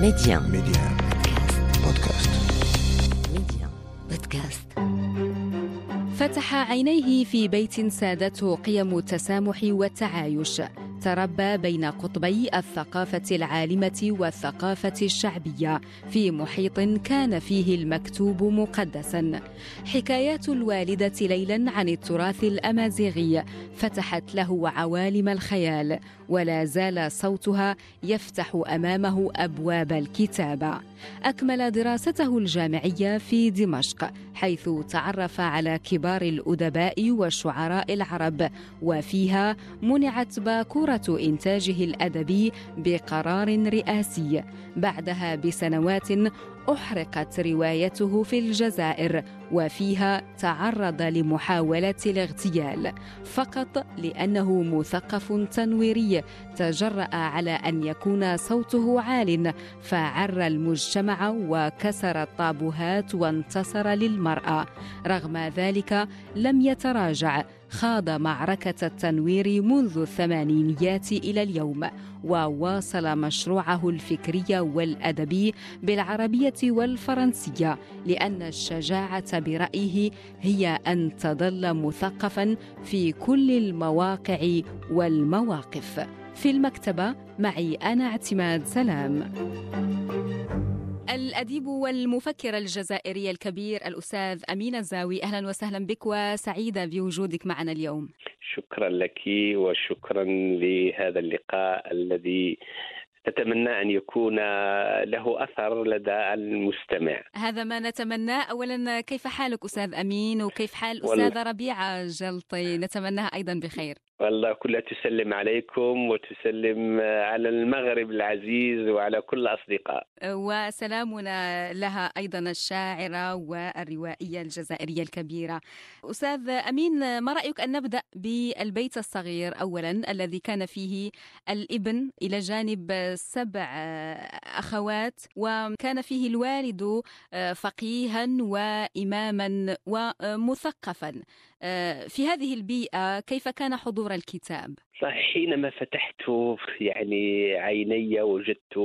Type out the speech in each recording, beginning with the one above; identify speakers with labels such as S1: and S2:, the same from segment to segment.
S1: Média.
S2: Média. Podcast.
S1: Média. Podcast.
S3: فتح عينيه في بيت سادته قيم التسامح والتعايش تربى بين قطبي الثقافة العالمة والثقافة الشعبية في محيط كان فيه المكتوب مقدسا. حكايات الوالدة ليلا عن التراث الأمازيغي فتحت له عوالم الخيال ولا زال صوتها يفتح أمامه أبواب الكتابة. أكمل دراسته الجامعية في دمشق حيث تعرف على كبار الأدباء والشعراء العرب وفيها منعت باكورة إنتاجه الأدبي بقرار رئاسي بعدها بسنوات أحرقت روايته في الجزائر وفيها تعرض لمحاولة الاغتيال. فقط لأنه مثقف تنويري تجرأ على أن يكون صوته عال فعر المجتمع وكسر الطابوهات وانتصر للمرأة. رغم ذلك لم يتراجع خاض معركة التنوير منذ الثمانينيات إلى اليوم وواصل مشروعه الفكري والأدبي بالعربية والفرنسية لأن الشجاعة برأيه هي أن تظل مثقفا في كل المواقع والمواقف. في المكتبة معي أنا اعتماد سلام. الأديب والمفكر الجزائري الكبير الأستاذ أمين الزاوي أهلا وسهلا بك وسعيدة بوجودك معنا اليوم.
S4: شكرا لك وشكرا لهذا اللقاء الذي نتمنى أن يكون له أثر لدى المستمع.
S3: هذا ما نتمناه أولا كيف حالك أستاذ أمين؟ وكيف حال أستاذة ربيعة جلطي؟ نتمناها أيضا بخير.
S4: والله كلها تسلم عليكم وتسلم على المغرب العزيز وعلى كل الأصدقاء
S3: وسلامنا لها أيضا الشاعرة والروائية الجزائرية الكبيرة. أستاذ أمين ما رأيك أن نبدأ بالبيت الصغير أولا الذي كان فيه الإبن إلى جانب سبع أخوات وكان فيه الوالد فقيها وإماما ومثقفا في هذه البيئة كيف كان حضور الكتاب؟
S4: صحيح حينما فتحت يعني عيني وجدت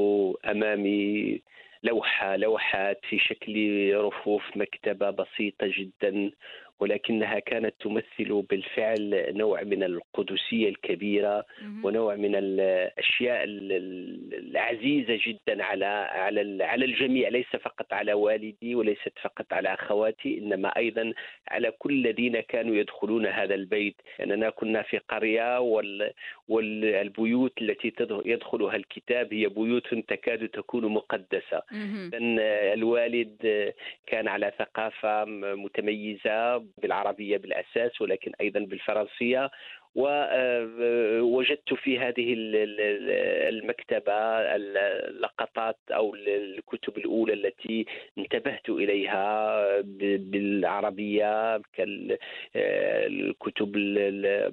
S4: أمامي لوحة لوحات في شكل رفوف مكتبة بسيطة جدا ولكنها كانت تمثل بالفعل نوع من القدسية الكبيرة ونوع من الأشياء العزيزة جدا على على على الجميع ليس فقط على والدي وليست فقط على أخواتي إنما أيضا على كل الذين كانوا يدخلون هذا البيت. لاننا كنا في قرية وال والبيوت التي يدخلها الكتاب هي بيوت تكاد تكون مقدسة. الوالد كان على ثقافة متميزة بالعربية بالأساس ولكن أيضا بالفرنسية. ووجدت في هذه المكتبة اللقطات أو الكتب الأولى التي انتبهت إليها بالعربية كالكتب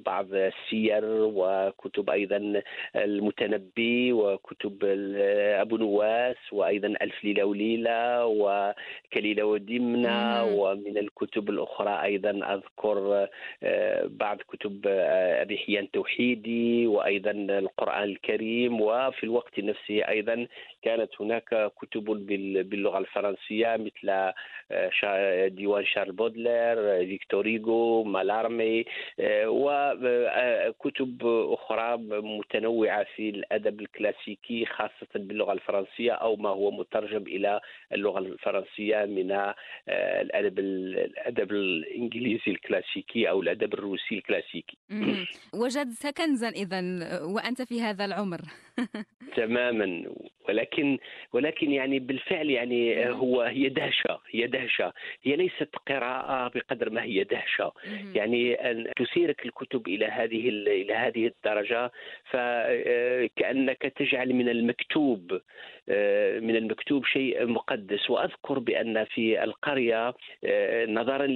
S4: بعض السير وكتب أيضا المتنبي وكتب أبو نواس وأيضا ألف ليلة وليلة وكليلة ودمنة ومن الكتب الأخرى أيضا أذكر بعض كتب أبي حيان توحيدي وأيضا القرآن الكريم وفي الوقت نفسه أيضا كانت هناك كتب باللغة الفرنسية مثل ديوان شارل بودلر فيكتور إيغو مالارمي وكتب أخرى متنوعة في الأدب الكلاسيكي خاصة باللغة الفرنسية أو ما هو مترجم إلى اللغة الفرنسية من الأدب الأدب الإنجليزي الكلاسيكي أو الأدب الروسي الكلاسيكي.
S3: وجدت كنزا اذا وأنت في هذا العمر.
S4: تماما. ولكن ولكن يعني بالفعل يعني هو هي دهشة هي دهشة. هي ليست قراءة بقدر ما هي دهشة. يعني أن تثيرك الكتب إلى هذه إلى هذه الدرجة فكانك تجعل من المكتوب من المكتوب شيء مقدس. وأذكر بأن في القرية نظرا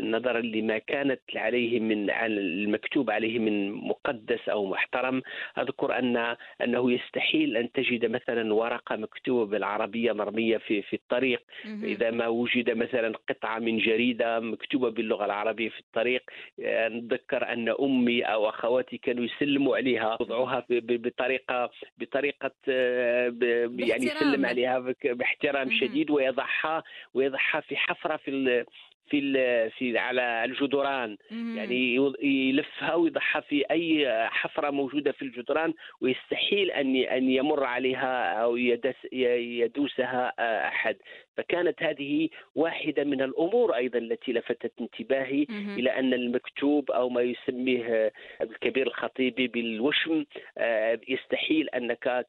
S4: نظرا لما كانت عليه من المكتوب عليه من مقدس أو محترم أذكر أن أنه يستحيل أن تجد مثلا ورقة مكتوبة بالعربية مرمية في في الطريق. إذا ما وجد مثلا قطعة من جريدة مكتوبة باللغة العربية في الطريق نتذكر أن أمي أو أخواتي كانوا يسلموا عليها وضعوها بطريقة بطريقة يعني يسلم عليها باحترام شديد ويضعها ويضعها في حفرة في في في على الجدران. يعني يلفها ويضعها في أي حفرة موجودة في الجدران ويستحيل أن أن يمر عليها أو يدس يدوسها أحد. فكانت هذه واحدة من الأمور أيضا التي لفتت انتباهي إلى أن المكتوب أو ما يسميه الكبير الخطيبي بالوشم آه، يستحيل أنك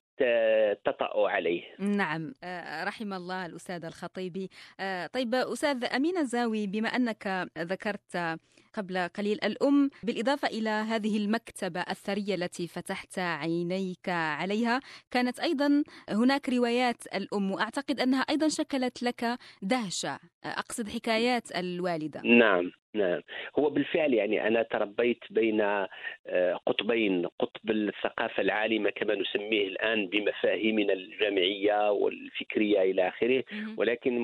S4: تطأ عليه.
S3: نعم. آه، رحم الله الأستاذ الخطيبي آه، طيب أستاذ أمين الزاوي بما أنك ذكرت قبل قليل الأم بالإضافة إلى هذه المكتبة الثرية التي فتحت عينيك عليها كانت أيضا هناك روايات الأم وأعتقد أنها أيضا شكلت لك دهشة. أقصد حكايات الوالدة.
S4: نعم. نعم. هو بالفعل يعني أنا تربيت بين آه، قطبين قطب الثقافة العالمة كما نسميه الآن بمفاهيمنا الجامعية والفكرية إلى آخره ولكن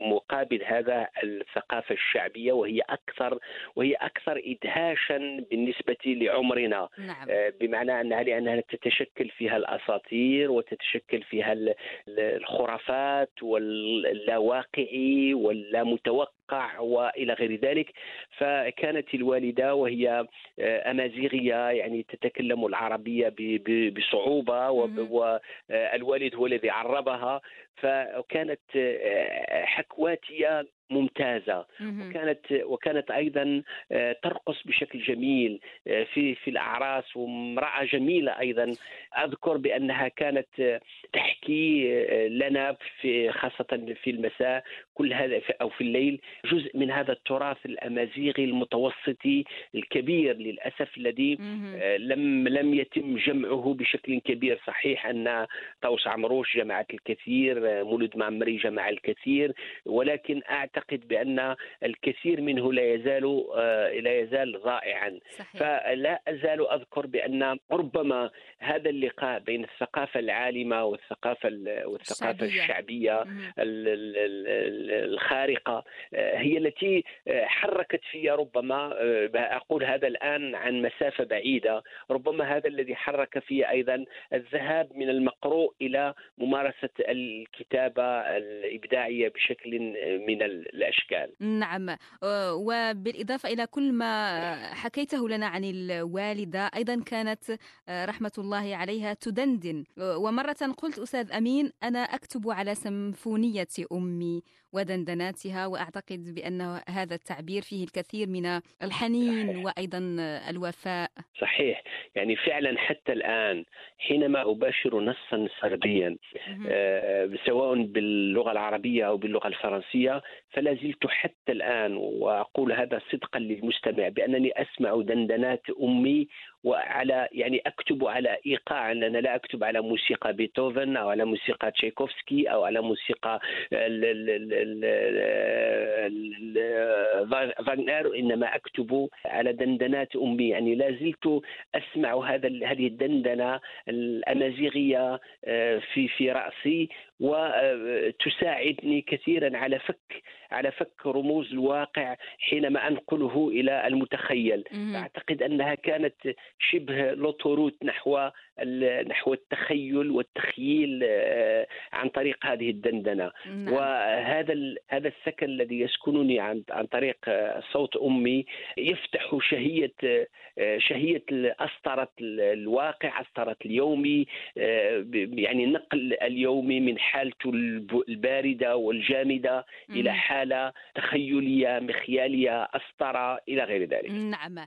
S4: مقابل هذا الثقافة الشعبية وهي أكثر وهي أكثر إدهاشا بالنسبة لعمرنا. نعم. آه، بمعنى أنها لأنها تتشكل فيها الأساطير وتتشكل فيها الخرافات واللاواقعي واللامتوقع القاع وإلى غير ذلك. فكانت الوالدة وهي آه، أمازيغية يعني تتكلم العربية بصعوبة والوالد هو الذي عربها. فكانت آه، حكواتية ممتازة. وكانت وكانت أيضا آه، ترقص بشكل جميل في في الأعراس. وامرأة جميلة أيضا. أذكر بأنها كانت تحكي لنا في خاصة في المساء. كل هذا أو في الليل جزء من هذا التراث الأمازيغي المتوسطي الكبير للأسف الذي لم لم يتم جمعه بشكل كبير. صحيح أن طوس عمروش جمعت الكثير مولد معمري جمع الكثير ولكن أعتقد بأن الكثير منه لا يزال آه، لا يزال ضائعا صحيح. فلا أزال أذكر بأن ربما هذا اللقاء بين الثقافة العالمة والثقافة والثقافة الشعبية, الشعبية الخارقة آه، هي التي آه، حركت في ربما أقول هذا الآن عن مسافة بعيدة ربما هذا الذي حرك في أيضا الذهاب من المقروء إلى ممارسة الكتابة الإبداعية بشكل من الأشكال.
S3: نعم. آه، وبالإضافة إلى كل ما حكيته لنا عن الوالدة أيضا كانت آه، رحمة الله عليها تدندن. آه، ومرة قلت أستاذ أمين أنا أكتب على سمفونية أمي. ودندناتها وأعتقد بأن هذا التعبير فيه الكثير من الحنين صحيح. وأيضا الوفاء.
S4: صحيح. يعني فعلا حتى الآن حينما أباشر نصا سرديا آه سواء باللغة العربية أو باللغة الفرنسية فلا زلت حتى الآن وأقول هذا صدقا للمستمع بأنني أسمع دندنات أمي وعلى يعني أكتب على إيقاع ان أنا لا أكتب على موسيقى بيتهوفن أو على موسيقى تشايكوفسكي أو على موسيقى فاغنر إنما أكتب على دندنات أمي. يعني لا زلت أسمع هذا هذه الدندنة الامازيغيه آه، في في رأسي وتساعدني كثيرا على فك على فك رموز الواقع حينما أنقله إلى المتخيل. أعتقد أنها كانت شبه لوتوروت نحو نحو التخيل والتخييل آه، عن طريق هذه الدندنة. نعم. وهذا هذا السكن الذي يسكنني عن عن طريق آه، صوت أمي يفتح شهية آه، شهية اسطره الواقع أسطرة اليومي يعني نقل اليومي من حالته الباردة والجامدة إلى حالة تخيلية مخياليه أسطرة إلى غير ذلك.
S3: نعم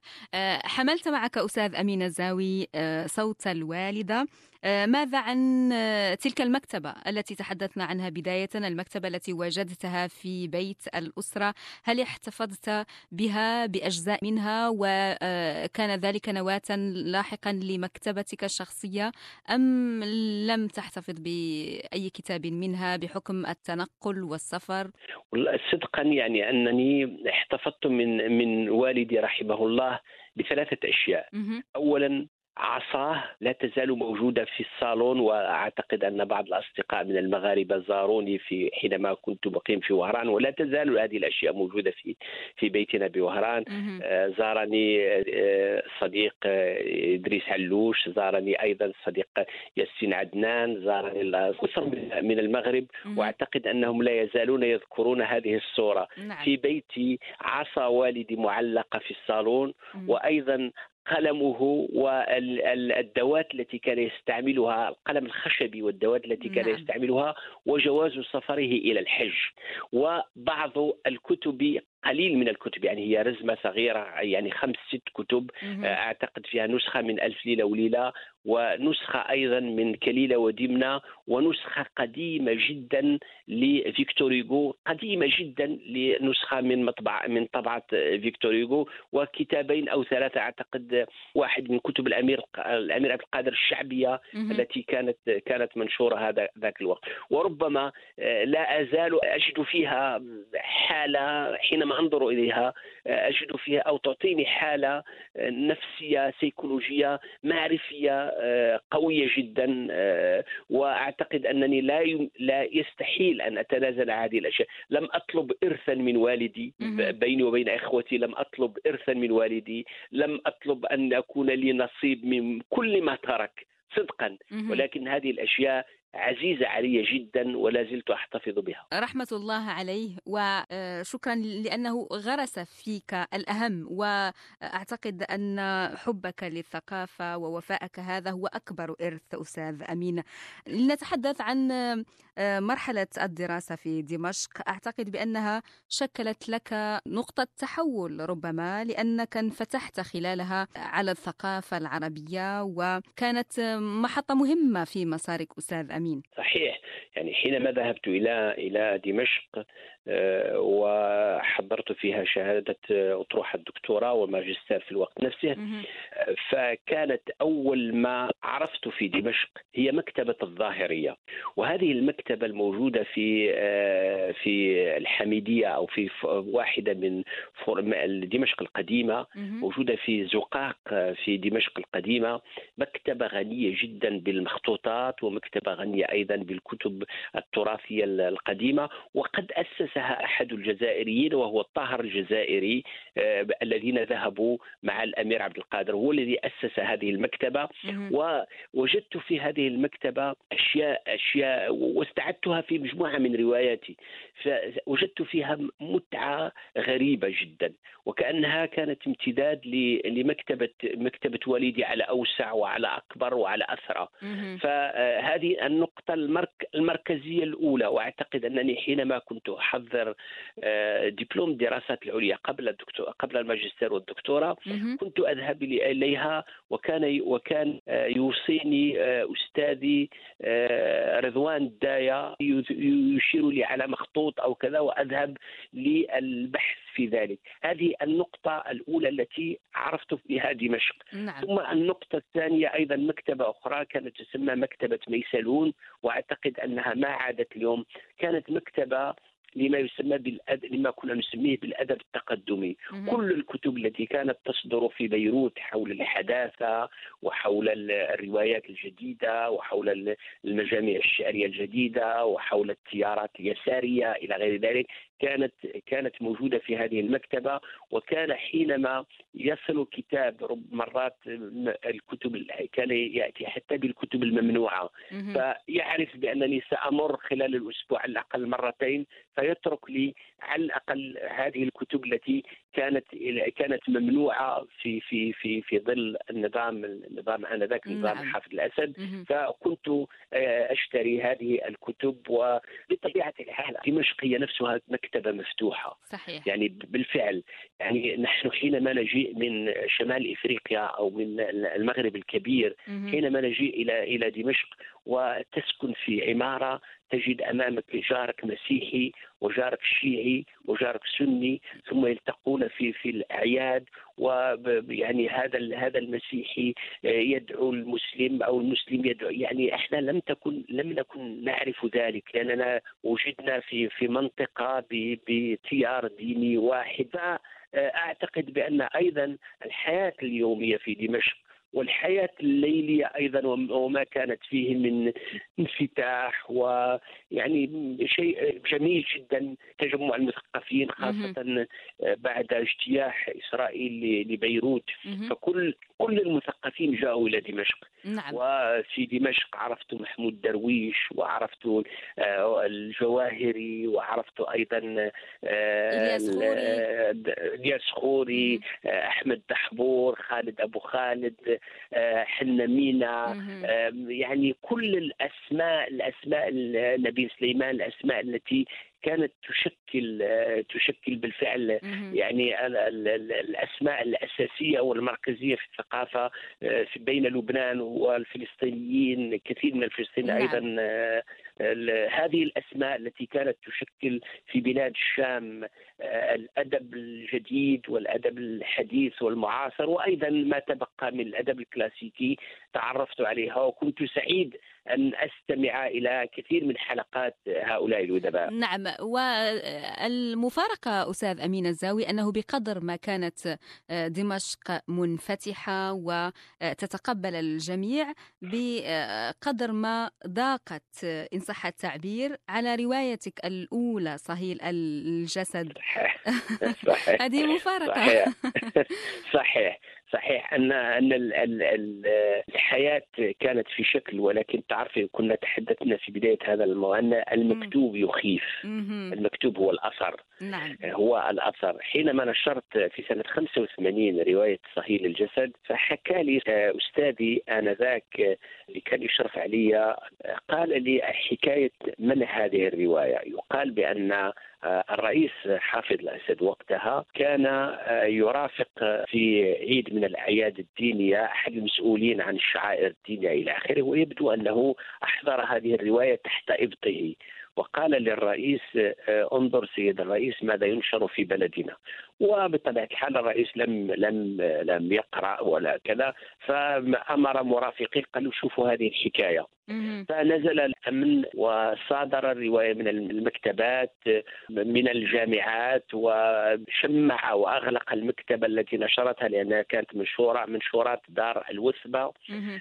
S3: حملت معك أستاذ امين الزاوي صوت الواقع الوالدة آه، ماذا عن آه، تلك المكتبة التي تحدثنا عنها بداية المكتبة التي وجدتها في بيت الأسرة؟ هل احتفظت بها بأجزاء منها؟ وكان آه، ذلك نواة لاحقا لمكتبتك الشخصية؟ أم لم تحتفظ بأي كتاب منها بحكم التنقل والسفر؟
S4: صدقا يعني أنني احتفظت من من والدي رحمه الله بثلاثة أشياء. أولا عصاه لا تزال موجودة في الصالون وأعتقد أن بعض الأصدقاء من المغاربة زاروني في حينما كنت مقيم في وهران ولا تزال هذه الأشياء موجودة في في بيتنا بوهران. آه، زارني آه، صديق آه، إدريس علوش زارني أيضا صديق ياسين عدنان زارني الأسر من المغرب. وأعتقد أنهم لا يزالون يذكرون هذه الصورة. نعم. في بيتي عصا والدي معلقة في الصالون وأيضا قلمه والدوات التي كان يستعملها القلم الخشبي والدوات التي كان نعم. يستعملها وجواز سفره إلى الحج وبعض الكتب قليل من الكتب يعني هي رزمة صغيرة يعني خمس ست كتب. أعتقد فيها نسخة من ألف ليلة وليلة ونسخة أيضا من كليلة ودمنة ونسخة قديمة جدا لفيكتور هيغو قديمة جدا لنسخة من مطبع من طبعة فيكتور هيغو وكتابين أو ثلاثة أعتقد واحد من كتب الأمير الأمير عبد القادر الشعبية التي كانت كانت منشورة هذا ذاك الوقت. وربما آه، لا أزال أجد فيها حالة حينما انظر إليها آه، اجد فيها أو تعطيني حالة آه، نفسية سيكولوجية معرفية آه، قوية جدا وأعتقد أنني لا لا يستحيل أن أتنازل عن هذه الأشياء. لم أطلب ارثا من والدي بيني وبين إخوتي لم أطلب ارثا من والدي لم أطلب أن يكون لي نصيب من كل ما ترك صدقا. ولكن هذه الأشياء عزيزة علي جدا ولا زلت أحتفظ بها.
S3: رحمة الله عليه وشكرا لأنه غرس فيك الأهم وأعتقد أن حبك للثقافة ووفائك هذا هو أكبر إرث أستاذ أمين. لنتحدث عن مرحلة الدراسة في دمشق. أعتقد بأنها شكلت لك نقطة تحول ربما لأنك انفتحت خلالها على الثقافة العربية وكانت محطة مهمة في مسارك أستاذ أمين.
S4: صحيح. يعني حينما ذهبت إلى إلى دمشق وحضرت فيها شهادة أطروحة الدكتوراه والماجستير في الوقت نفسه. فكانت أول ما عرفت في دمشق هي مكتبة الظاهرية. وهذه المكتبة الموجودة في آه، في الحميدية أو في واحدة من دمشق القديمة موجودة في زقاق في دمشق القديمة. مكتبة غنية جدا بالمخطوطات ومكتبة غنية أيضا بالكتب التراثية القديمة. وقد أسس أسسها أحد الجزائريين وهو الطاهر الجزائري آه، الذين ذهبوا مع الأمير عبد القادر. هو الذي أسس هذه المكتبة ووجدت في هذه المكتبة أشياء أشياء واستعدتها في مجموعة من رواياتي. فوجدت فيها متعة غريبة جدا وكأنها كانت امتداد لمكتبة مكتبة والدي على أوسع وعلى أكبر وعلى أثرى فهذه النقطة المركزية الأولى وأعتقد أنني حينما كنت أحضر آه، دبلوم الدراسات العليا قبل الدكتور قبل الماجستير والدكتوراه. كنت أذهب إليها وكان وكان آه، يوصيني آه، أستاذي رضوان الدايا يشير لي على مخطوط أو كذا وأذهب للبحث في ذلك. هذه النقطة الأولى التي عرفت بها دمشق. نعم. ثم النقطة الثانية أيضا مكتبة أخرى كانت تسمى مكتبة ميسلون وأعتقد أنها ما عادت اليوم. كانت مكتبة لما يسمى بالأد... لما كنا نسميه بالأدب التقدمي مم. كل الكتب التي كانت تصدر في بيروت حول الحداثة وحول الروايات الجديدة وحول المجامع الشعرية الجديدة وحول التيارات اليسارية إلى غير ذلك كانت كانت موجودة في هذه المكتبة وكان حينما يصل كتاب مرات الكتب كان يأتي حتى بالكتب الممنوعة. فيعرف بأنني سأمر خلال الأسبوع على الأقل مرتين فيترك لي على الأقل هذه الكتب التي كانت كانت ممنوعة في في في في ظل النظام النظام آنذاك نظام نعم. حافظ الأسد. فكنت آه، أشتري هذه الكتب وبطبيعة الحال دمشق هي نفسها مكتبة مفتوحة.
S3: صحيح.
S4: يعني بالفعل يعني نحن حينما نجيء من شمال إفريقيا أو من المغرب الكبير حينما نجيء إلى إلى دمشق وتسكن في عمارة تجد أمامك جارك مسيحي وجارك شيعي وجارك سني ثم يلتقون في في الأعياد ويعني هذا هذا المسيحي يدعو المسلم أو المسلم يدعو يعني إحنا لم تكن لم نكن نعرف ذلك لأننا وجدنا في في منطقة بتيار ديني واحد. اعتقد بأن أيضا الحياة اليومية في دمشق والحياة الليلية أيضا وما كانت فيه من انفتاح ويعني شيء جميل جدا تجمع المثقفين خاصة بعد اجتياح إسرائيل لبيروت. فكل كل المثقفين جاءوا إلى دمشق.
S3: نعم.
S4: وفي دمشق عرفت محمود درويش وعرفت آه، الجواهري وعرفت أيضا
S3: آه،
S4: إلياس خوري. آه، أحمد دحبور خالد أبو خالد حنا مينا يعني كل الأسماء الأسماء نبيل سليمان الأسماء التي كانت تشكل تشكل بالفعل يعني الأسماء الأساسية والمركزية في الثقافة آه، بين لبنان والفلسطينيين كثير من الفلسطينيين نعم. أيضا آه، هذه الأسماء التي كانت تشكل في بلاد الشام آه، الأدب الجديد والأدب الحديث والمعاصر وأيضا ما تبقى من الأدب الكلاسيكي تعرفت عليها وكنت سعيد أن أستمع إلى كثير من حلقات هؤلاء الأدباء.
S3: نعم والمفارقة أستاذ امين الزاوي أنه بقدر ما كانت دمشق منفتحة وتتقبل الجميع بقدر ما ضاقت إن صح التعبير على روايتك الأولى صهيل الجسد.
S4: صحيح.
S3: هذه مفارقة.
S4: صحيح. صحيح. صحيح أن أن الحياة كانت في شكل ولكن تعرفي كنا تحدثنا في بداية هذا الموضوع ان المكتوب يخيف. المكتوب هو الأثر.
S3: نعم.
S4: هو الأثر. حينما نشرت في سنة 85 رواية صهيل الجسد فحكى لي أستاذي آنذاك اللي كان يشرف علي قال لي حكاية من هذه الرواية؟ يقال بأن الرئيس حافظ الأسد وقتها كان آه، يرافق في عيد من الأعياد الدينية أحد المسؤولين عن الشعائر الدينيه إلى آخره ويبدو أنه أحضر هذه الرواية تحت إبطه. وقال للرئيس آه، انظر سيد الرئيس ماذا ينشر في بلدنا. وبطبيعه الحال الرئيس لم لم لم يقرأ ولا كذا فأمر مرافقيه قالوا شوفوا هذه الحكاية. فنزل الأمن وصادر الرواية من المكتبات من الجامعات وشمع وأغلق المكتبة التي نشرتها لأنها كانت منشوره منشورات دار الوثبة.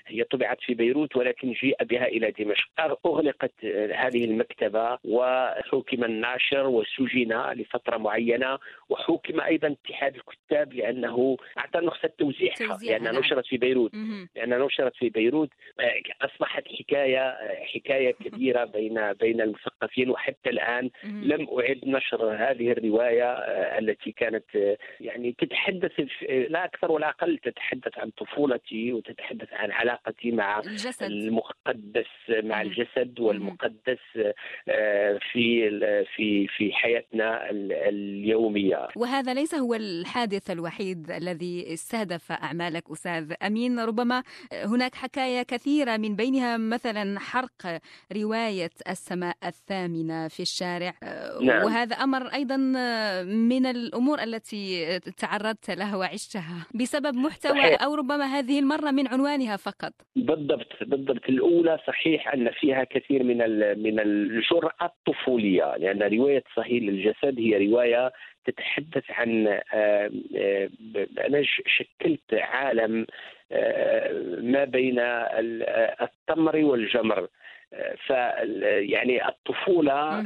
S4: هي طبعت في بيروت ولكن جيء بها إلى دمشق. أغلقت هذه المكتبة وحكم الناشر وسجن لفترة معينة وحكم أيضا اتحاد الكتاب لأنه أعطى رخصه توزيعها لأنها نعم. نشرت في بيروت. لأنها نشرت في بيروت. أصبحت حكاية حكاية كبيرة بين بين المثقفين وحتى الآن لم أعد نشر هذه الرواية آه، التي كانت آه، يعني تتحدث لا أكثر ولا أقل تتحدث عن طفولتي وتتحدث عن علاقتي مع
S3: الجسد.
S4: المقدس مع الجسد والمقدس آه، في في في حياتنا اليومية.
S3: وهذا ليس هو الحادث الوحيد الذي استهدف أعمالك أستاذ أمين. ربما هناك حكايه كثيرة من بينها مثلا حرق رواية السماء الثامنة في الشارع.
S4: نعم.
S3: وهذا أمر أيضا من الأمور التي تعرضت لها وعشتها. بسبب محتوى
S4: صحيح.
S3: أو ربما هذه المرة من عنوانها فقط.
S4: بالضبط بالضبط. الأولى صحيح أن فيها كثير من من الجرأة الطفولية لأن رواية صهيل الجسد هي رواية تتحدث عن أنا شكلت عالم ما بين التمر والجمر. ف يعني الطفولة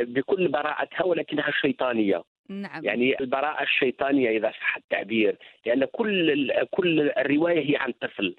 S4: بكل براءتها ولكنها شيطانية.
S3: نعم.
S4: يعني البراءة الشيطانية إذا صح التعبير لأن كل كل الرواية هي عن طفل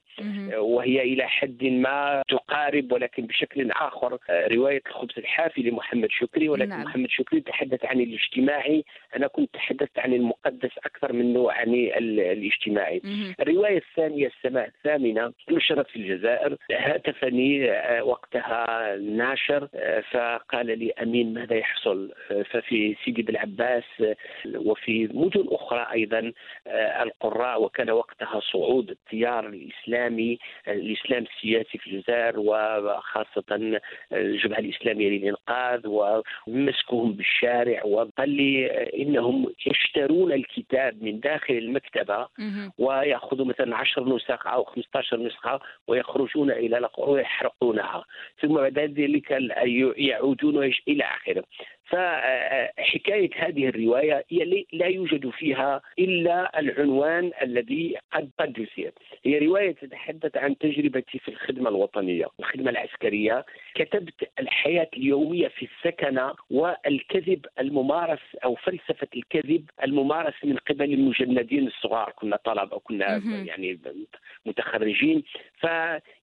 S4: وهي إلى حد ما تقارب ولكن بشكل آخر رواية الخبز الحافي لمحمد شكري ولكن نعم. محمد شكري تحدث عن الاجتماعي أنا كنت تحدثت عن المقدس أكثر منه عن الاجتماعي الرواية الثانية السماء الثامنة نشرت في الجزائر هاتفني آه، وقتها ناشر آه، فقال لي أمين ماذا يحصل آه، ففي سيدي بالعباس وفي مدن أخرى أيضا آه، القراء وكان وقتها صعود التيار الإسلامي الإسلام السياسي في الجزائر وخاصة الجبهة الإسلامية للإنقاذ ومسكهم بالشارع وقال لي إنهم يشترون الكتاب من داخل المكتبة ويأخذوا مثلا 10 نسخ أو 15 نسخة ويخرجون إلى القرى ويحرقونها. ثم بعد ذلك يعودون إلى آخره. فحكاية هذه الرواية هي لا يوجد فيها إلا العنوان الذي قد قد هي رواية تتحدث عن تجربتي في الخدمة الوطنية الخدمة العسكرية. كتبت الحياة اليومية في السكنة والكذب الممارس أو فلسفة الكذب الممارس من قبل المجندين الصغار. كنا طلبة كنا يعني متخرجين. ف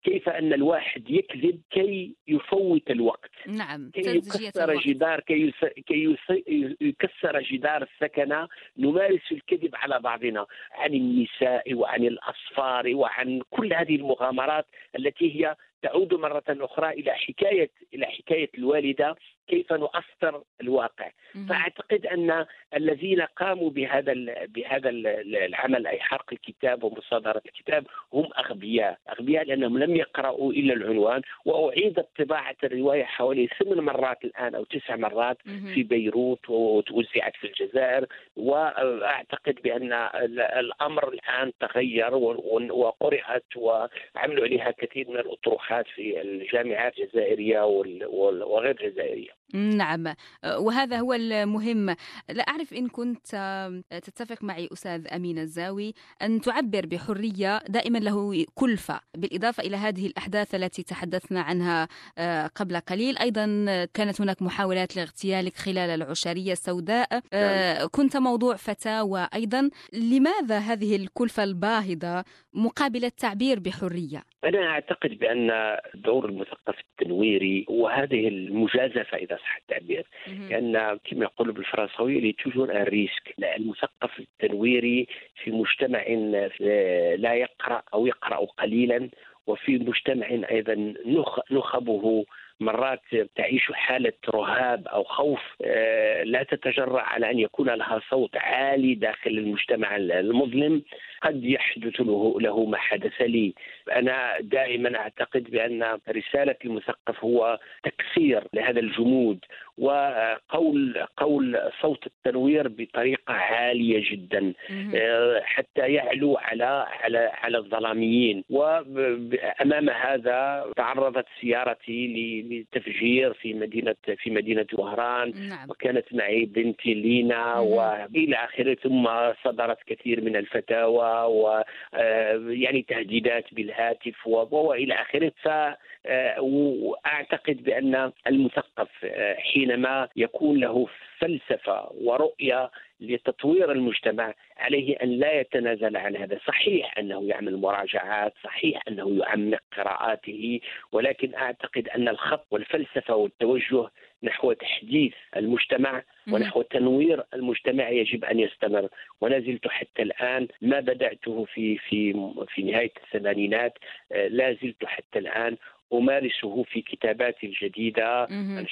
S4: كيف أن الواحد يكذب كي يفوت الوقت؟
S3: نعم
S4: كي يكسر جدار كي كي يكسر جدار السكنة نمارس الكذب على بعضنا عن النساء وعن الأصفار وعن كل هذه المغامرات التي هي تعود مرة أخرى إلى حكاية إلى حكاية الوالدة. كيف نؤثر الواقع. فأعتقد أن الذين قاموا بهذا بهذا العمل أي حرق الكتاب ومصادرة الكتاب هم أغبياء. أغبياء لأنهم لم يقرأوا إلا العنوان. وأعيدت طباعة الرواية حوالي ثمان مرات الآن أو تسع مرات في بيروت وتوزعت في الجزائر. وأعتقد بأن الأمر الآن تغير وقرأت وعملوا عليها كثير من الأطروحات في الجامعات الجزائرية وغير الجزائرية.
S3: نعم. وهذا هو المهم. لا أعرف إن كنت تتفق معي أستاذ أمين الزاوي أن تعبر بحرية دائما له كلفة بالإضافة إلى هذه الأحداث التي تحدثنا عنها آه، قبل قليل. أيضا كانت هناك محاولات لاغتيالك خلال العشرية السوداء. نعم. كنت موضوع فتاوى أيضا. لماذا هذه الكلفة الباهظة مقابل التعبير بحرية؟
S4: أنا أعتقد بأن دور المثقف التنويري وهذه المجازفة إذا صح التعبير لأن كما يقولوا بالفرنساوية il y a toujours un risque المثقف التنويري في مجتمع لا يقرأ أو يقرأ قليلا وفي مجتمع أيضا نخبه مرات تعيش حالة رهاب أو خوف آه، لا تتجرأ على أن يكون لها صوت عالي داخل المجتمع المظلم. قد يحدث له, له ما حدث لي. أنا دائما أعتقد بأن رسالة المثقف هو تكسير لهذا الجمود وقول قول صوت التنوير بطريقة عالية جدا آه، حتى يعلو على على على الظلاميين. وأمام هذا تعرضت سيارتي لتفجير في مدينه في مدينة وهران. نعم. وكانت معي بنتي لينا وإلى آخره ثم صدرت كثير من الفتاوى و آه، يعني تهديدات بالهاتف والى آخره. ف آه، واعتقد بأن المثقف آه، حينما يكون له فلسفة ورؤية لتطوير المجتمع عليه أن لا يتنازل عن هذا، صحيح أنه يعمل مراجعات، صحيح أنه يعمق قراءاته، ولكن أعتقد أن الخط والفلسفة والتوجه نحو تحديث المجتمع ونحو تنوير المجتمع يجب أن يستمر. ولا زلت حتى الآن ما بدأته في في في نهاية الثمانينات آه، لا زلت حتى الآن أمارسه في كتاباتي الجديدة.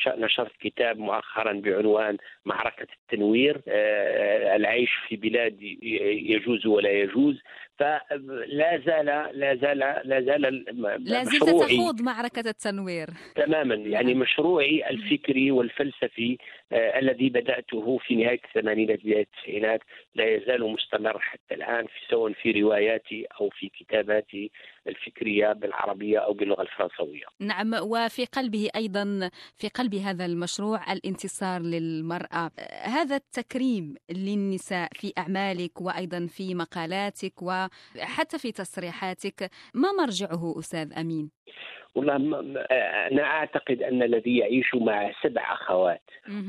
S4: نشرت كتاب مؤخرا بعنوان معركة التنوير. آه، العيش في بلاد يجوز ولا يجوز. فلا زال لا زال لا زال
S3: لا زلت تخوض معركة التنوير.
S4: تماما. يعني نعم. مشروعي الفكري والفلسفي. آه الذي بدأته في نهاية الثمانينات بداية التسعينات لا يزال مستمر حتى الآن في سواء في رواياتي أو في كتاباتي الفكرية بالعربية أو باللغة الفرنسوية
S3: نعم وفي قلبه أيضا في قلب هذا المشروع الانتصار للمرأة هذا التكريم للنساء في أعمالك وأيضا في مقالاتك وحتى في تصريحاتك ما مرجعه أستاذ أمين؟
S4: والله أنا أعتقد أن الذي يعيش مع سبع أخوات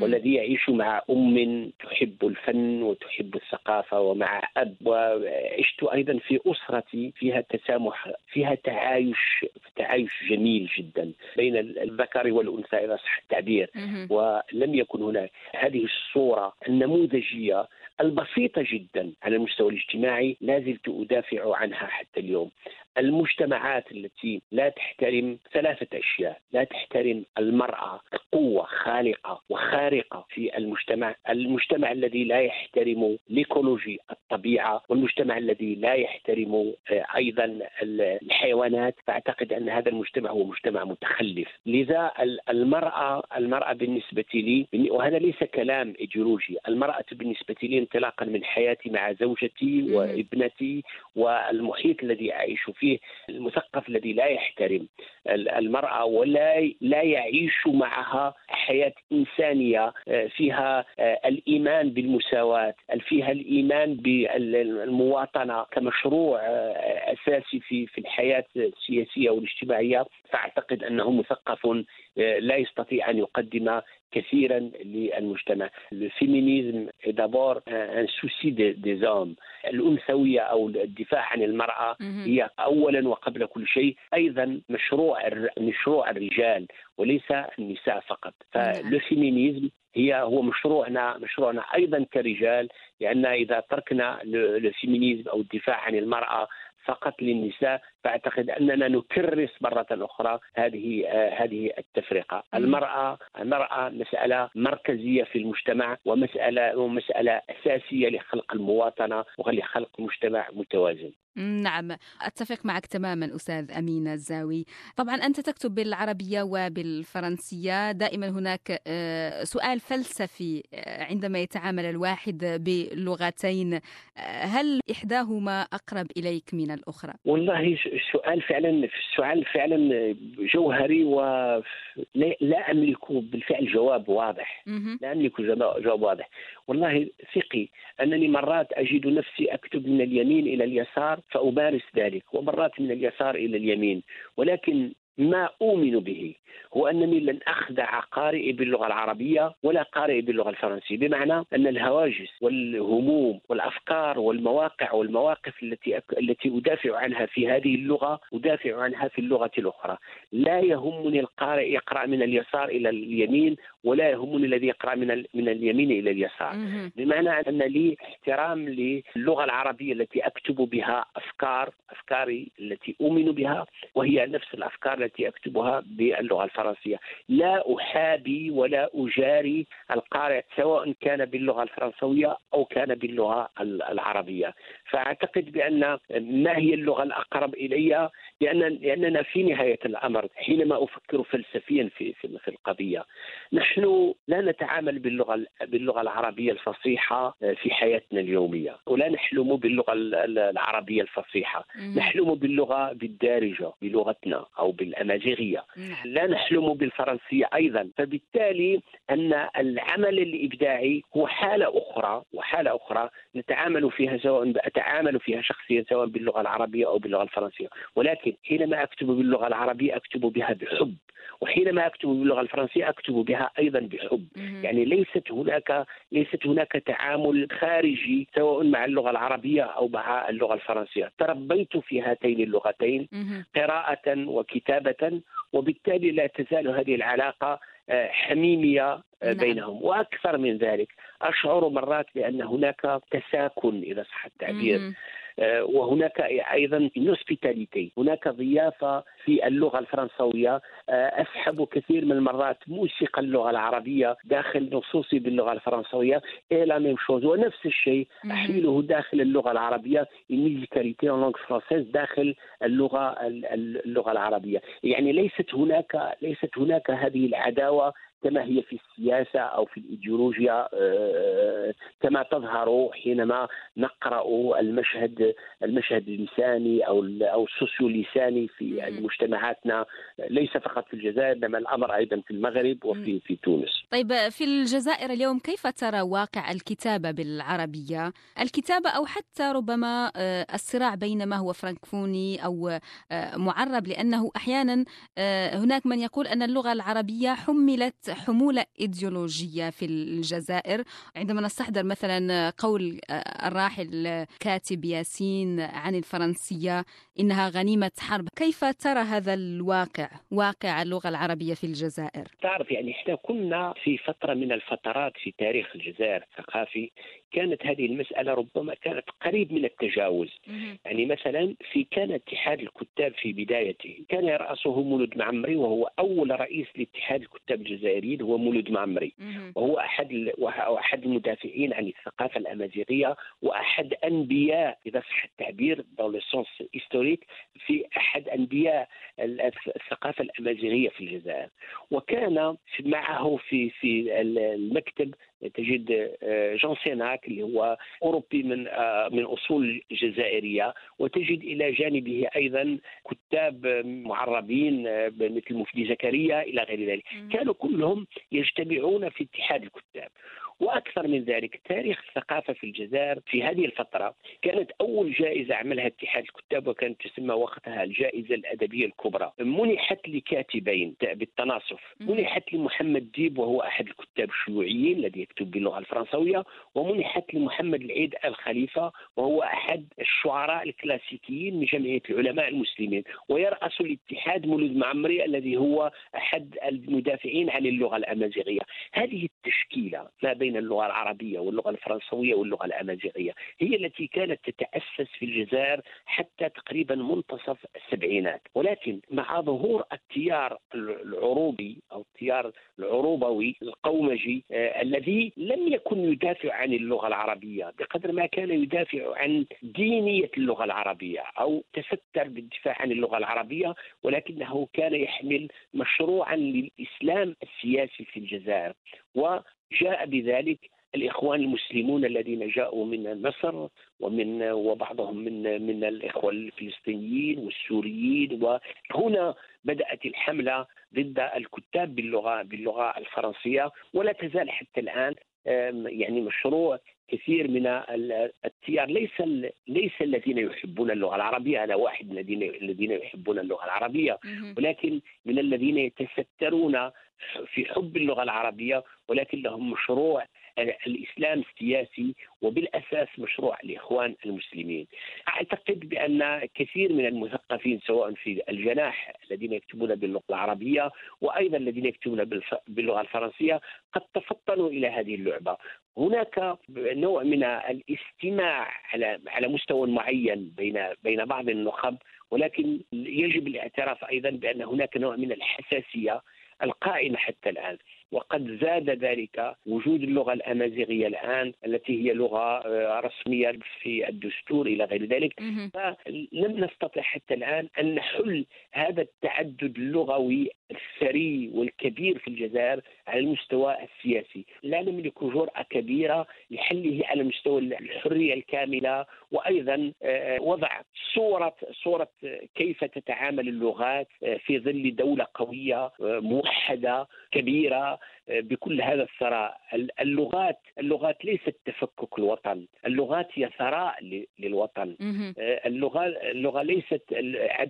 S4: والذي يعيش مع أم تحب الفن وتحب الثقافة ومع أب وعشت أيضا في أسرتي فيها تسامح فيها تعايش تعايش جميل جدا بين الذكر والأنثى اذا صح التعبير. ولم يكن هناك هذه الصورة النموذجية البسيطة جدا على المستوى الاجتماعي لا زلت أدافع عنها حتى اليوم. المجتمعات التي لا تحترم ثلاثة أشياء. لا تحترم المرأة قوة خالقة وخارقة في المجتمع. المجتمع الذي لا يحترم l'écologie الطبيعة والمجتمع الذي لا يحترم آه، أيضا الحيوانات. فأعتقد أن هذا المجتمع هو مجتمع متخلف. لذا المرأة المرأة بالنسبة لي وهذا ليس كلام إيديولوجي. المرأة بالنسبة لي انطلاقا من حياتي مع زوجتي وابنتي والمحيط الذي أعيش فيه. فيه المثقف الذي لا يحترم المرأة ولا لا يعيش معها حياة إنسانية آه، فيها آه، الإيمان بالمساواة فيها الإيمان بالمواطنة كمشروع آه، أساسي في في الحياة السياسية والاجتماعية. فأعتقد أنه مثقف لا يستطيع أن يقدم كثيرا للمجتمع. ال féminisme d'abord un souci des hommes الأنثوية أو الدفاع عن المرأة هي اولا وقبل كل شيء. أيضا مشروع مشروع الرجال وليس النساء فقط. فال féminisme هي هو مشروعنا مشروعنا أيضا كرجال لأن إذا تركنا ال féminisme أو الدفاع عن المرأة فقط للنساء فأعتقد أننا نكرس مرة أخرى هذه آه هذه التفرقة، المرأة المرأة مسألة مركزية في المجتمع ومسألة ومسألة أساسية لخلق المواطنة ولخلق مجتمع متوازن.
S3: نعم. أتفق معك تماما أستاذ امين الزاوي. طبعا أنت تكتب بالعربية وبالفرنسية. دائما هناك آه، سؤال فلسفي آه، عندما يتعامل الواحد بلغتين. هل إحداهما أقرب إليك من الأخرى؟
S4: والله السؤال فعلا السؤال فعلا جوهري ولا املك بالفعل جواب واضح. لا املك جواب واضح. والله ثقي أنني مرات أجد نفسي أكتب من اليمين إلى اليسار فامارس ذلك ومرات من اليسار إلى اليمين ولكن ما أؤمن به هو أنني لن أخدع قارئي باللغة العربية ولا قارئي باللغة الفرنسية. بمعنى أن الهواجس والهموم والأفكار والمواقع والمواقف التي التي أدافع عنها في هذه اللغة أدافع عنها في اللغة الأخرى. لا يهمني القارئ يقرأ من اليسار إلى اليمين ولا يهمني الذي يقرأ من من اليمين إلى اليسار. بمعنى أن لي احترام للغة العربية التي أكتب بها أفكار أفكاري التي أؤمن بها وهي نفس الأفكار التي أكتبها باللغة الفرنسية. لا أحابي ولا أجاري القارئ سواء كان باللغة الفرنسوية أو كان باللغة العربية. فأعتقد بأن ما هي اللغة الأقرب إلي؟ لأن لأننا في نهاية الأمر حينما أفكر فلسفيا في في, في القضية نحن لا نتعامل باللغة باللغة العربية الفصيحة في حياتنا اليومية. ولا نحلم باللغة العربية الفصيحة. نحلم باللغة بالدارجة بلغتنا أو بالأمازيغية نعم. لا نحلم بالفرنسية أيضا. فبالتالي أن العمل الإبداعي هو حالة أخرى وحالة أخرى نتعامل فيها سواء أتعامل فيها شخصيا سواء باللغة العربية أو باللغة الفرنسية. ولكن حينما أكتب باللغة العربية أكتب بها بحب. وحينما أكتب باللغة الفرنسية أكتب بها أيضا بحب. يعني ليست هناك ليست هناك تعامل خارجي سواء مع اللغة العربية أو مع اللغة الفرنسية. تربيت في هاتين اللغتين قراءة وكتابة وبالتالي لا تزال هذه العلاقة آه، حميمية آه، نعم. بينهم. وأكثر من ذلك أشعر مرات بأن هناك تساكن إذا صح التعبير. وهناك أيضا une hospitalité هناك ضيافة في اللغة الفرنسوية. آه، أسحب كثير من المرات موسيقى اللغة العربية داخل نصوصي باللغة الفرنسوية. et la même chose ونفس الشيء أحمله داخل اللغة العربية. ال musicalité en langue française داخل اللغة اللغة العربية. يعني ليست هناك ليست هناك هذه العداوة كما هي في السياسة أو في الإيديولوجيا آه، كما تظهر حينما نقرأ المشهد المشهد اللساني أو أو ال socio لساني في مجتمعاتنا. ليس فقط في الجزائر إنما الأمر أيضا في المغرب وفي في تونس.
S3: طيب في الجزائر اليوم كيف ترى واقع الكتابة بالعربية؟ الكتابة أو حتى ربما آه، الصراع بين ما هو فرانكفوني أو آه، معرب لأنه أحيانا هناك من يقول أن اللغة العربية حملت حمولة إيديولوجية في الجزائر. عندما نستحضر مثلا قول الراحل كاتب ياسين عن الفرنسية إنها غنيمة حرب كيف ترى هذا الواقع واقع اللغة العربية في الجزائر؟
S4: تعرف يعني إحنا كنا في فترة من الفترات في تاريخ الجزائر الثقافي كانت هذه المسألة ربما كانت قريب من التجاوز. يعني مثلا في كان اتحاد الكتاب في بدايته كان يرأسه مولود معمري وهو أول رئيس لاتحاد الكتاب الجزائريين هو مولود معمري وهو أحد أحد المدافعين عن الثقافة الأمازيغية وأحد أنبياء إذا صح التعبير dans le sens historique في أحد أنبياء الثقافة الأمازيغية في الجزائر. وكان معه في في المكتب تجد جون سيناك اللي هو أوروبي من من أصول جزائريه وتجد إلى جانبه أيضا كتاب معربين مثل مفدي زكريا إلى غير ذلك. كانوا كلهم يجتمعون في اتحاد الكتاب. وأكثر من ذلك تاريخ الثقافة في الجزائر في هذه الفترة. كانت أول جائزة عملها اتحاد الكتاب وكانت تسمى وقتها الجائزة الأدبية الكبرى. منحت لكاتبين بالتناصف. منحت لمحمد ديب وهو أحد الكتاب الشيوعيين الذي يكتب باللغة الفرنسوية. ومنحت لمحمد العيد الخليفة وهو أحد الشعراء الكلاسيكيين من جمعية العلماء المسلمين. ويرأس الاتحاد مولود معمري الذي هو أحد المدافعين عن اللغة الأمازيغية. هذه التشكيلة ما بين بين اللغة العربية واللغة الفرنسوية واللغة الأمازيغية. هي التي كانت تتأسس في الجزائر حتى تقريبا منتصف السبعينات. ولكن مع ظهور التيار العروبي أو التيار العروبوي القومجي آه الذي لم يكن يدافع عن اللغة العربية بقدر ما كان يدافع عن دينية اللغة العربية أو تستر بالدفاع عن اللغة العربية ولكنه كان يحمل مشروعا للإسلام السياسي في الجزائر. و جاء بذلك الإخوان المسلمون الذين جاءوا من مصر ومن وبعضهم من من الاخوه الفلسطينيين والسوريين وهنا بدأت الحملة ضد الكتاب باللغة باللغة الفرنسية ولا تزال حتى الآن يعني مشروع كثير من التيار. ليس ليس الذين يحبون اللغة العربية. أنا واحد من الذين الذين يحبون اللغة العربية. ولكن من الذين يتسترون في حب اللغة العربية ولكن لهم مشروع الإسلام السياسي وبالأساس مشروع الاخوان المسلمين. أعتقد بأن كثير من المثقفين سواء في الجناح الذين يكتبون باللغة العربية وأيضا الذين يكتبون باللغة الفرنسية قد تفطنوا إلى هذه اللعبة. هناك نوع من الاستماع على على مستوى معين بين بين بعض النخب ولكن يجب الاعتراف أيضا بأن هناك نوع من الحساسية القائمة حتى الآن وقد زاد ذلك وجود اللغة الأمازيغية الآن التي هي لغة آه، رسمية في الدستور إلى غير ذلك. فلم نستطع حتى الآن أن نحل هذا التعدد اللغوي الثري والكبير في الجزائر على المستوى السياسي. لا نملك جرأة كبيرة لحله على مستوى الحرية الكاملة. وأيضا آه، وضع صورة صورة كيف تتعامل اللغات آه، في ظل دولة قوية موحدة كبيرة بكل هذا الثراء. اللغات اللغات ليست تفكك الوطن. اللغات هي ثراء للوطن. آه، اللغة اللغة ليست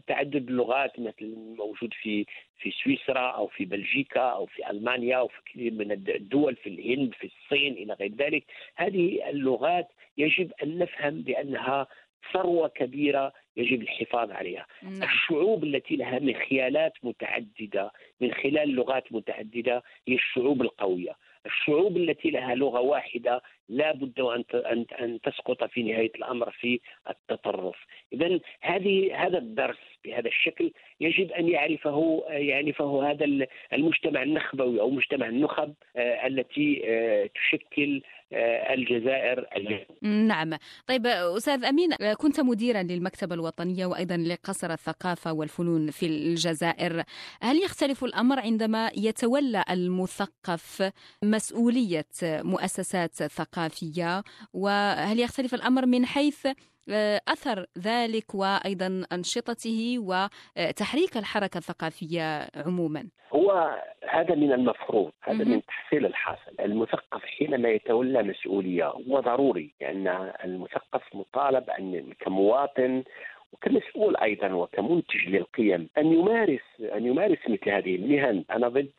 S4: تعدد اللغات مثل موجود في في سويسرا أو في بلجيكا أو في ألمانيا أو في كثير من الدول في الهند في الصين إلى غير ذلك. هذه اللغات يجب أن نفهم بأنها ثروة كبيرة يجب الحفاظ عليها. نعم. الشعوب التي لها مخيالات متعددة من خلال لغات متعددة هي الشعوب القوية. الشعوب التي لها لغة واحدة لا بد أن أن تسقط في نهاية الأمر في التطرف. اذا هذه هذا الدرس بهذا الشكل يجب أن يعرفه يعرفه هذا المجتمع النخبوي أو مجتمع النخب آه، التي آه، تشكل الجزائر اليوم.
S3: نعم. طيب أستاذ أمين كنت مديرا للمكتبة الوطنية وأيضا لقصر الثقافة والفنون في الجزائر. هل يختلف الأمر عندما يتولى المثقف مسؤولية مؤسسات ثقافية؟ وهل يختلف الأمر من حيث آه، أثر ذلك وأيضا أنشطته وتحريك الحركة الثقافية عموما.
S4: هو هذا من المفروض، هذا من تحصيل الحاصل، المثقف حينما يتولى مسؤولية هو ضروري لأن المثقف مطالب أن كمواطن وكمسؤول أيضا وكمنتج للقيم أن يمارس أن يمارس مثل هذه المهن، أنا ضد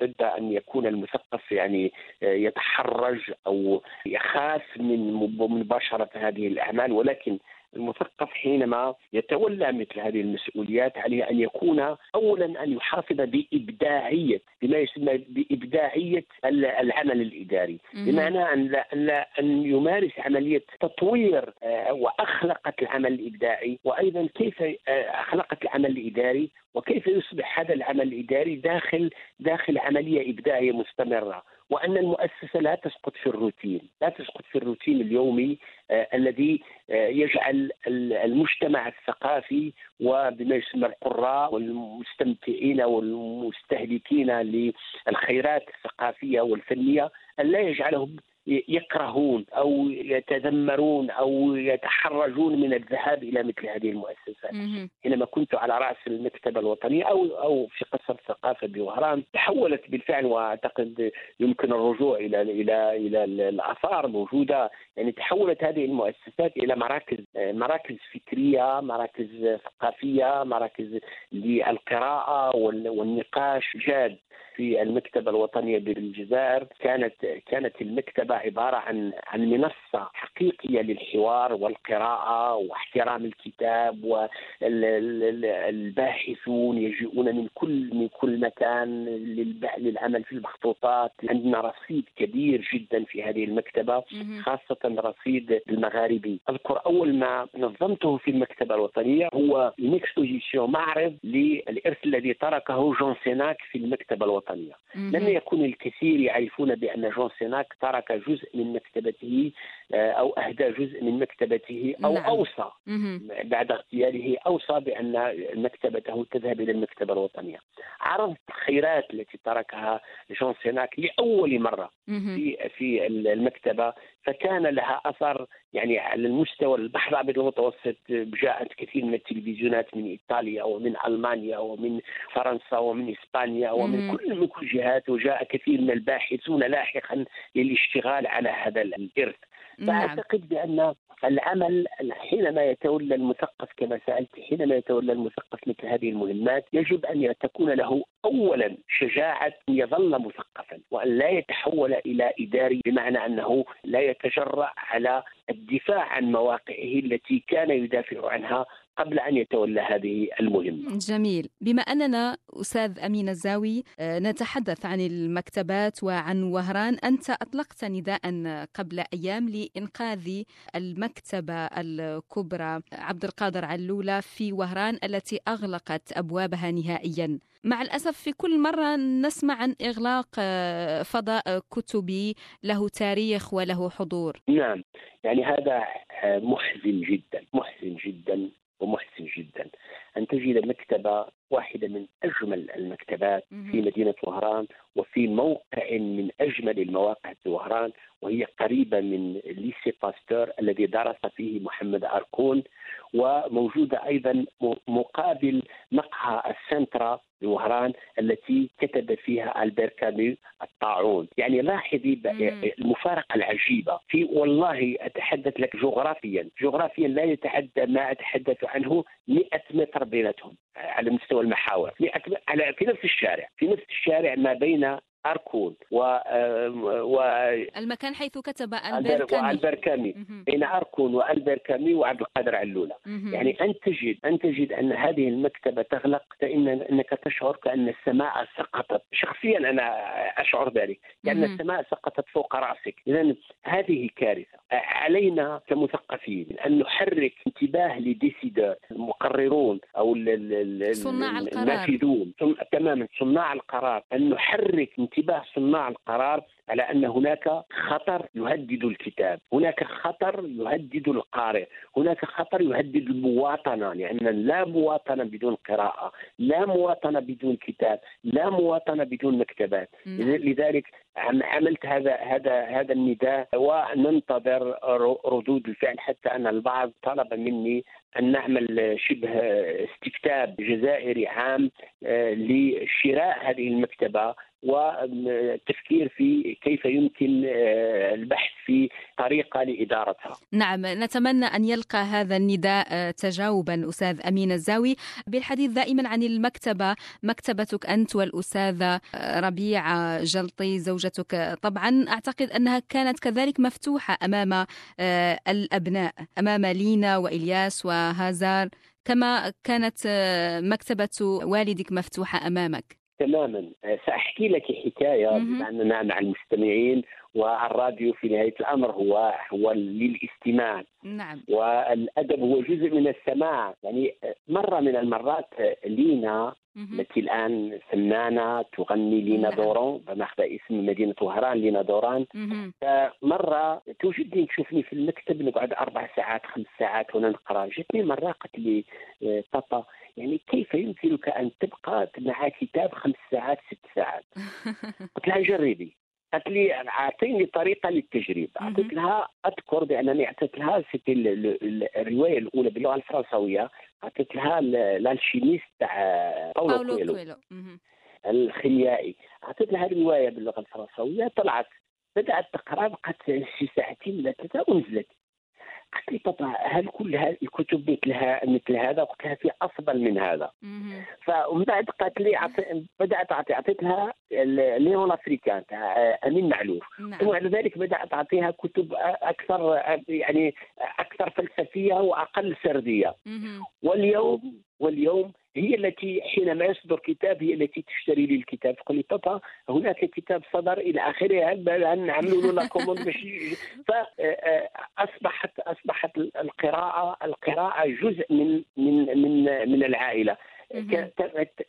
S4: ضد أن يكون المثقف يعني يتحرج أو يخاف من مباشرة هذه الأعمال ولكن المثقف حينما يتولى مثل هذه المسؤوليات عليه أن يكون اولا أن يحافظ بإبداعية بما يسمى بإبداعية العمل الإداري. بمعنى أن لا أن, لا أن يمارس عملية تطوير آه، واخلقه العمل الإبداعي وأيضا كيف آه، اخلقه العمل الإداري وكيف يصبح هذا العمل الإداري داخل داخل عملية إبداعية مستمرة. وأن المؤسسة لا تسقط في الروتين، لا تسقط في الروتين اليومي آه الذي آه يجعل المجتمع الثقافي وبما يسمى القراء والمستمتعين والمستهلكين للخيرات الثقافية والفنية أن لا يجعلهم يكرهون أو يتذمرون أو يتحرجون من الذهاب إلى مثل هذه المؤسسات. حينما كنت على رأس المكتبة الوطنية أو أو في قصر الثقافه بوهران تحولت بالفعل وأعتقد يمكن الرجوع إلى إلى إلى الآثار موجودة. يعني تحولت هذه المؤسسات إلى مراكز مراكز فكرية، مراكز ثقافية، مراكز للقراءة والنقاش جاد. في المكتبة الوطنية بالجزائر كانت كانت المكتبة عبارة عن عن منصة حقيقية للحوار والقراءة واحترام الكتاب والباحثون يجيئون من كل من كل مكان للعمل في المخطوطات. عندنا رصيد كبير جدا في هذه المكتبة خاصة رصيد المغاربي. أذكر أول ما نظمته في المكتبة الوطنية هو exposition معرض للإرث الذي تركه جون سيناك في المكتبة الوطنية. الوطنية. لم يكن الكثير يعرفون بأن جون سيناك ترك جزء من مكتبته آه، أو أهدى جزء من مكتبته أو نعم. أوصى بعد اغتياله أوصى بأن مكتبته تذهب إلى المكتبة الوطنية. عرض الخيرات التي تركها جون سيناك لأول مرة في في المكتبة فكان لها أثر يعني على المستوى البحر الأبيض المتوسط جاءت كثير من التلفزيونات من إيطاليا ومن ألمانيا ومن فرنسا ومن إسبانيا ومن كل من كل جهات وجاء كثير من الباحثون لاحقا للاشتغال على هذا الإرث نعم. فأعتقد بأن العمل حينما يتولى المثقف كما سألت حينما يتولى المثقف مثل هذه المهمات يجب أن تكون له اولا شجاعة أن يظل مثقفا وأن لا يتحول إلى إداري بمعنى أنه لا يتجرأ على الدفاع عن مواقعه التي كان يدافع عنها قبل أن يتولى هذه المهمة.
S3: جميل. بما أننا أستاذ أمين الزاوي آه، نتحدث عن المكتبات وعن وهران. أنت أطلقت نداء قبل أيام لإنقاذ المكتبة الكبرى. عبد القادر علولة في وهران التي أغلقت أبوابها نهائيا. مع الأسف في كل مرة نسمع عن إغلاق آه، فضاء كتبي له تاريخ وله حضور.
S4: نعم. يعني هذا آه، محزن جدا محزن جدا. ومحسن جدا. أن تجد مكتبة واحدة من أجمل المكتبات في مدينة وهران وفي موقع من أجمل المواقع في وهران وهي قريبة من lycée باستور الذي درس فيه محمد أركون وموجودة أيضا مقابل مقهى السنترا بوهران التي كتب فيها ألبير كامي الطاعون. يعني لاحظي المفارقة العجيبة. في والله أتحدث لك جغرافيا. جغرافيا لا يتعدى ما أتحدث عنه 100 متر بينتهم على مستوى المحاور. على في نفس الشارع. في نفس الشارع ما بين أركون و,
S3: و المكان حيث كتب البركامي
S4: والبركامي بين أركون والبركامي وعبد القادر علولة يعني أن تجد أن تجد أن هذه المكتبة تغلق فإن أنك تشعر كأن السماء سقطت. شخصيا أنا أشعر ذلك كأن السماء سقطت فوق رأسك. إذا هذه كارثة. علينا كمثقفين أن نحرك انتباه لديسيدر المقررون أو
S3: صناع القرار.
S4: النافذون. تماما صناع القرار. أن نحرك انتباه صناع القرار على أن هناك خطر يهدد الكتاب، هناك خطر يهدد القارئ، هناك خطر يهدد المواطنة لأن لا مواطنة بدون قراءة، لا مواطنة بدون كتاب، لا مواطنة بدون مكتبات، لذلك عملت هذا هذا هذا النداء وننتظر ردود الفعل حتى أن البعض طلب مني أن نعمل شبه استكتاب جزائري عام آه، لشراء هذه المكتبة والتفكير في كيف يمكن آه، البحث في طريقة لإدارتها.
S3: نعم نتمنى أن يلقى هذا النداء آه، تجاوبا أستاذ أمين الزاوي. بالحديث دائما عن المكتبة مكتبتك أنت والأستاذة ربيعة جلطي زوجتك طبعا. أعتقد أنها كانت كذلك مفتوحة أمام الأبناء أمام لينا وإلياس وهازار. كما كانت مكتبة والدك مفتوحة أمامك.
S4: تماما. سأحكي لك حكاية مع المستمعين والراديو في نهاية الأمر هو هو للاستماع.
S3: نعم.
S4: والأدب هو جزء من السماع. يعني مرة من المرات لينا. التي الآن فنانه تغني لينا
S3: نعم.
S4: دوران بماخذ اسم مدينة وهران لينا دوران. فمرة توجدني تشوفني في المكتب نقعد أربع ساعات خمس ساعات وأنا نقرأ. جتني مرة قالت لي آه، بابا يعني كيف يمكنك أن تبقى مع كتاب خمس ساعات ست ساعات؟ قلت لها جربي. قالت لي أعطيني طريقة للتجريب. اعطيت لها أذكر بأنني أعطيت لها الرواية الأولى باللغة الفرنسوية. أعطيت لها ال- الألشيميست تاع باولو كويلو. الخيميائي. أعطيت لها الرواية باللغة الفرنسوية طلعت بدأت تقرأ بقت شي ساعتين ولا ثلاثة ونزلت قالت لي بابا هل كل هذه الكتب مثلها مثل هذا؟ قلت لها في أفضل من هذا. فمن بعد قالت لي عطي بدأت اعطي اعطيت لها ليون أفريكان تاع أمين معلوف. ثم
S3: نعم
S4: بعد ذلك بدأت أعطيها كتب أكثر يعني أكثر فلسفية وأقل
S3: سردية.
S4: واليوم واليوم هي التي حينما يصدر كتاب هي التي تشتري لي الكتاب. تقول لي بابا هناك كتاب صدر إلى آخره هل نعملوا له la commande باش ي- فاصبحت أصبحت القراءة القراءة جزء من من من من العائلة.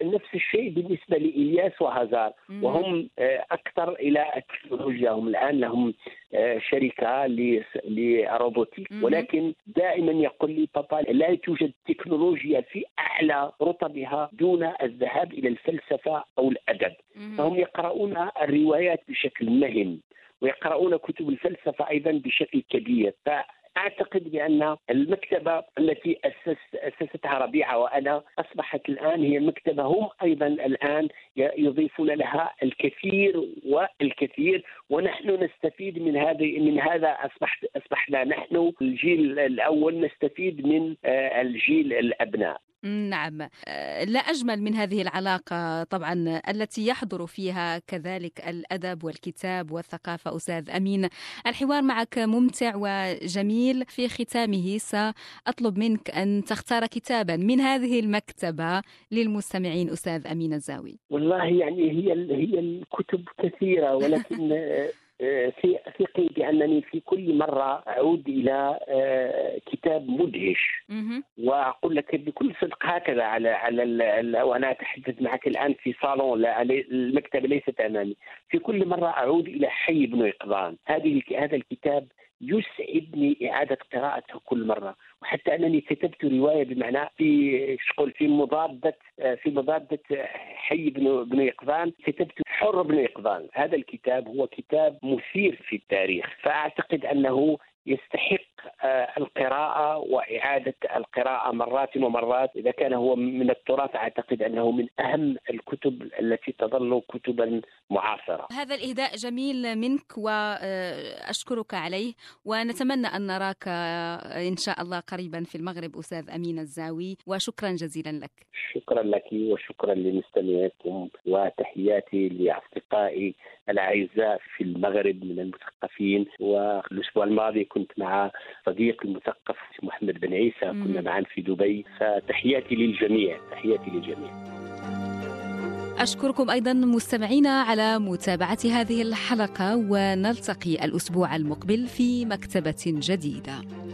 S4: نفس الشيء بالنسبة لإلياس وهازار. وهم آه، أكثر إلى التكنولوجيا هم الآن لهم آه، شركة لس- ل
S3: robotique.
S4: ولكن دائما يقول لي بابا لا توجد تكنولوجيا في أعلى رتبها دون الذهاب إلى الفلسفة أو الأدب
S3: مهم.
S4: فهم يقرؤون الروايات بشكل مهم ويقرؤون كتب الفلسفة أيضا بشكل كبير فاعتقد بأن المكتبة التي أسس أسستها ربيعة وأنا أصبحت الآن هي مكتبة هم أيضا الآن يضيفون لها الكثير والكثير ونحن نستفيد من هذه من هذا اصبحت أصبحنا نحن الجيل الأول نستفيد من آه، الجيل الأبناء.
S3: نعم. آه، لا أجمل من هذه العلاقة طبعا التي يحضر فيها كذلك الأدب والكتاب والثقافة أستاذ أمين. الحوار معك ممتع وجميل. في ختامه سأطلب منك أن تختار كتابا من هذه المكتبة للمستمعين أستاذ أمين الزاوي.
S4: والله يعني هي هي الكتب كثيرة ولكن آه، ثقي بانني في كل مرة أعود إلى آه، كتاب مدهش. وأقول لك بكل صدق هكذا على على وأنا أتحدث معك الآن في صالون. لا المكتبه ليست أمامي. في كل مرة أعود إلى حي بن يقظان هذه هذا الكتاب يسعدني إعادة قراءته كل مرة. وحتى أنني كتبت رواية بمعنى في شغل في مضادة في مضادة حي بن بن يقظان كتبت حر بن يقظان هذا الكتاب هو كتاب مثير في التاريخ. فأعتقد أنه يستحق القراءة وإعادة القراءة مرات ومرات. إذا كان هو من التراث أعتقد أنه من أهم الكتب التي تظل كتبا معاصرة.
S3: هذا الإهداء جميل منك وأشكرك عليه ونتمنى أن نراك آه، إن شاء الله قريبا في المغرب أستاذ أمين الزاوي. وشكرا جزيلا لك.
S4: شكرا لك وشكرا لمستمعيكم وتحياتي لأصدقائي الأعزاء في المغرب من المثقفين. والأسبوع الماضي كنت مع صديق المثقف محمد بن عيسى. كنا معا في دبي. فتحياتي للجميع. تحياتي للجميع.
S3: أشكركم أيضا مستمعينا على متابعة هذه الحلقة ونلتقي الأسبوع المقبل في مكتبة جديدة.